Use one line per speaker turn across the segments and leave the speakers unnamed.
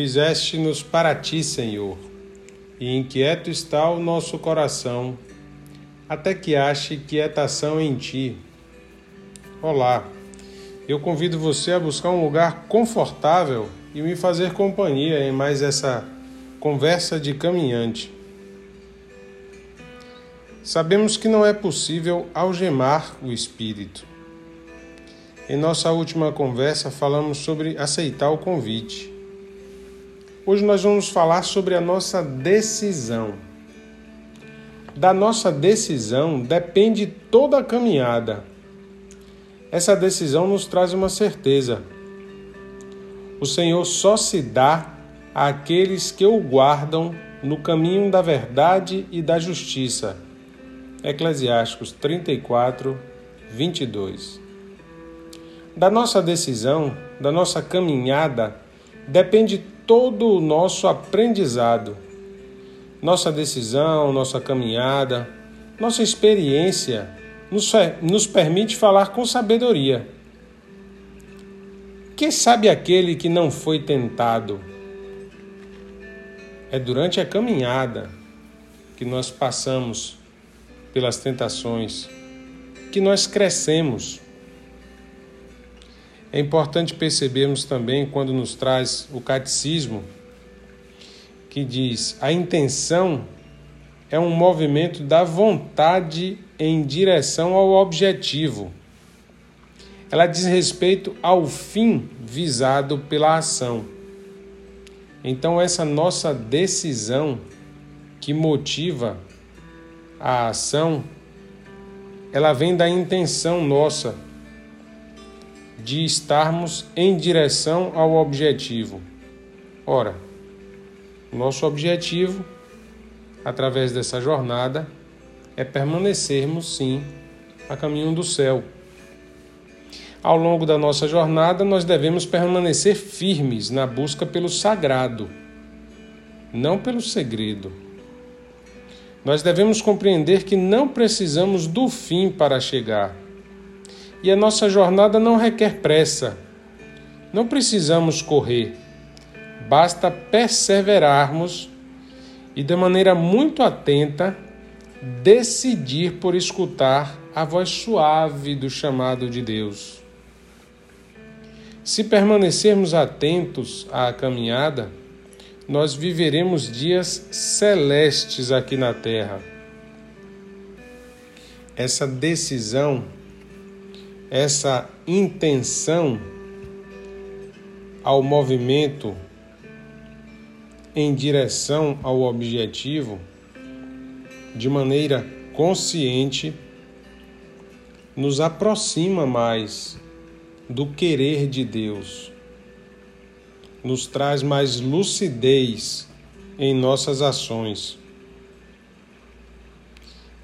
fizeste-nos para ti, Senhor, e inquieto está o nosso coração, até que ache quietação em ti. Olá, eu convido você a buscar um lugar confortável e me fazer companhia em mais essa conversa de caminhante. Sabemos que não é possível algemar o espírito. Em nossa última conversa falamos sobre aceitar o convite. Hoje nós vamos falar sobre a nossa decisão. Da nossa decisão depende toda a caminhada. Essa decisão nos traz uma certeza. O Senhor só se dá àqueles que o guardam no caminho da verdade e da justiça. Eclesiásticos 34, 22. Da nossa decisão, da nossa caminhada, depende todo o nosso aprendizado. Nossa decisão, nossa caminhada, nossa experiência nos, nos permite falar com sabedoria. Que sabe aquele que não foi tentado? É durante a caminhada que nós passamos pelas tentações que nós crescemos é importante percebermos também quando nos traz o catecismo que diz: a intenção é um movimento da vontade em direção ao objetivo. Ela diz respeito ao fim visado pela ação. Então, essa nossa decisão que motiva a ação, ela vem da intenção nossa de estarmos em direção ao objetivo. Ora, nosso objetivo, através dessa jornada, é permanecermos, sim, a caminho do céu. Ao longo da nossa jornada, nós devemos permanecer firmes na busca pelo sagrado, não pelo segredo. Nós devemos compreender que não precisamos do fim para chegar e a nossa jornada não requer pressa. Não precisamos correr. Basta perseverarmos e, de maneira muito atenta, decidir por escutar a voz suave do chamado de Deus. Se permanecermos atentos à caminhada, nós viveremos dias celestes aqui na terra. Essa decisão essa intenção ao movimento em direção ao objetivo de maneira consciente nos aproxima mais do querer de Deus, nos traz mais lucidez em nossas ações.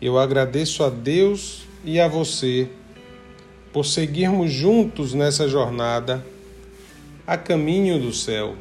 Eu agradeço a Deus e a você por seguirmos juntos nessa jornada a caminho do céu.